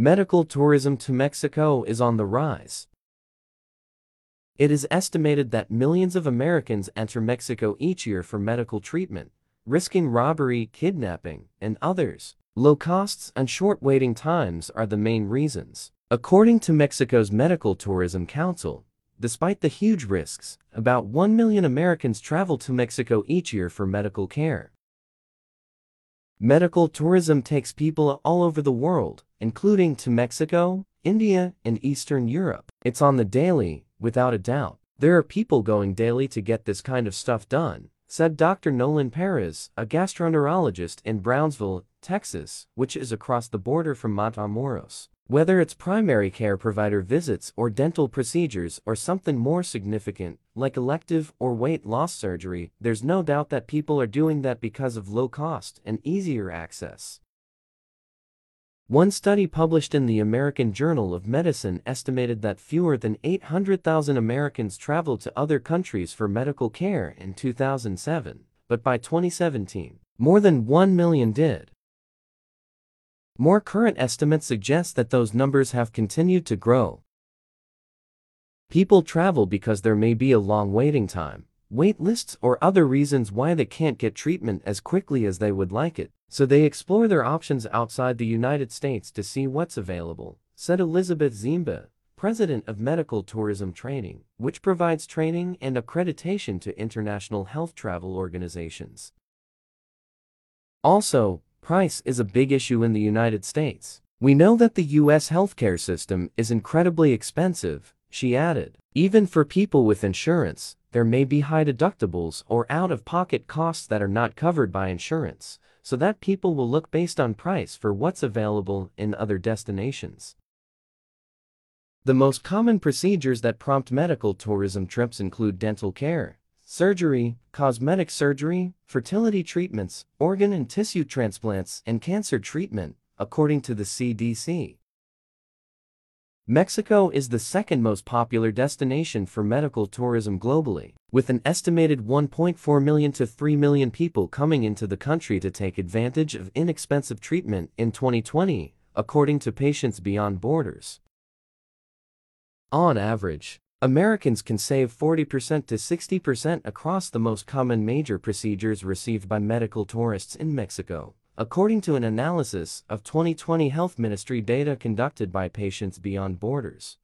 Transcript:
Medical tourism to Mexico is on the rise. It is estimated that millions of Americans enter Mexico each year for medical treatment, risking robbery, kidnapping, and others. Low costs and short waiting times are the main reasons. According to Mexico's Medical Tourism Council, despite the huge risks, about 1 million Americans travel to Mexico each year for medical care. Medical tourism takes people all over the world, including to Mexico, India, and Eastern Europe. It's on the daily, without a doubt. There are people going daily to get this kind of stuff done, said Dr. Nolan Perez, a gastroenterologist in Brownsville, Texas, which is across the border from Matamoros. Whether it's primary care provider visits or dental procedures or something more significant, like elective or weight loss surgery, there's no doubt that people are doing that because of low cost and easier access. One study published in the American Journal of Medicine estimated that fewer than 800,000 Americans traveled to other countries for medical care in 2007, but by 2017, more than 1 million did. More current estimates suggest that those numbers have continued to grow. People travel because there may be a long waiting time, wait lists or other reasons why they can't get treatment as quickly as they would like it, so they explore their options outside the United States to see what's available, said Elizabeth Ziemba, president of Medical Tourism Training, which provides training and accreditation to international health travel organizations. Also, Price is a big issue in the United States. We know that the US healthcare system is incredibly expensive, she added. Even for people with insurance, there may be high deductibles or out-of-pocket costs that are not covered by insurance, so that people will look based on price for what's available in other destinations. The most common procedures that prompt medical tourism trips include dental care, surgery, cosmetic surgery, fertility treatments, organ and tissue transplants, and cancer treatment, according to the CDC. Mexico is the second most popular destination for medical tourism globally, with an estimated 1.4 million to 3 million people coming into the country to take advantage of inexpensive treatment in 2020, according to Patients Beyond Borders. On average, Americans can save 40% to 60% across the most common major procedures received by medical tourists in Mexico, according to an analysis of 2020 Health Ministry data conducted by Patients Beyond Borders.